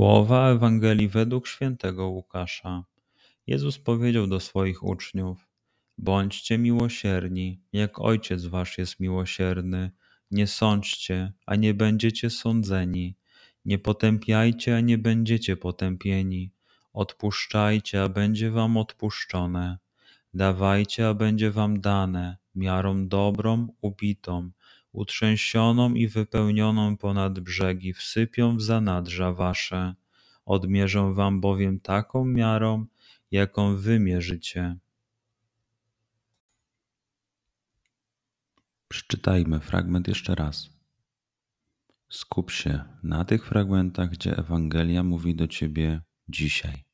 Słowa Ewangelii według świętego Łukasza. Jezus powiedział do swoich uczniów: Bądźcie miłosierni, jak Ojciec Wasz jest miłosierny. Nie sądźcie, a nie będziecie sądzeni. Nie potępiajcie, a nie będziecie potępieni. Odpuszczajcie, a będzie Wam odpuszczone. Dawajcie, a będzie Wam dane, miarą dobrą, ubitą utrzęsioną i wypełnioną ponad brzegi wsypią w zanadrza wasze. Odmierzą wam bowiem taką miarą, jaką wy mierzycie. Przeczytajmy fragment jeszcze raz. Skup się na tych fragmentach, gdzie Ewangelia mówi do ciebie dzisiaj.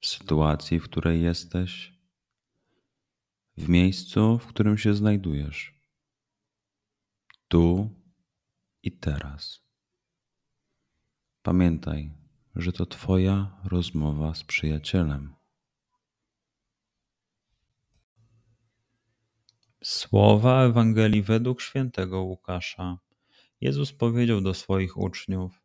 W sytuacji, w której jesteś, w miejscu, w którym się znajdujesz tu i teraz. Pamiętaj, że to Twoja rozmowa z przyjacielem. Słowa Ewangelii według świętego Łukasza. Jezus powiedział do swoich uczniów: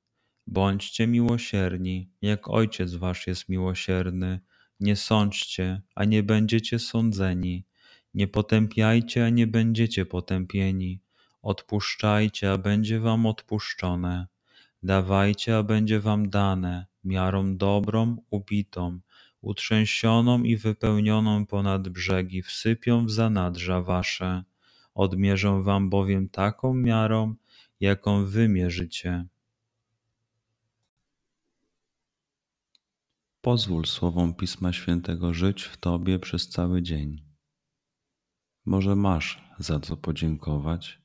Bądźcie miłosierni, jak Ojciec Wasz jest miłosierny. Nie sądźcie, a nie będziecie sądzeni. Nie potępiajcie, a nie będziecie potępieni. Odpuszczajcie, a będzie wam odpuszczone. Dawajcie, a będzie wam dane, miarą dobrą, ubitą, utrzęsioną i wypełnioną ponad brzegi wsypią w zanadrza wasze. Odmierzą wam bowiem taką miarą, jaką wy mierzycie. Pozwól słowom Pisma Świętego żyć w Tobie przez cały dzień. Może masz za co podziękować,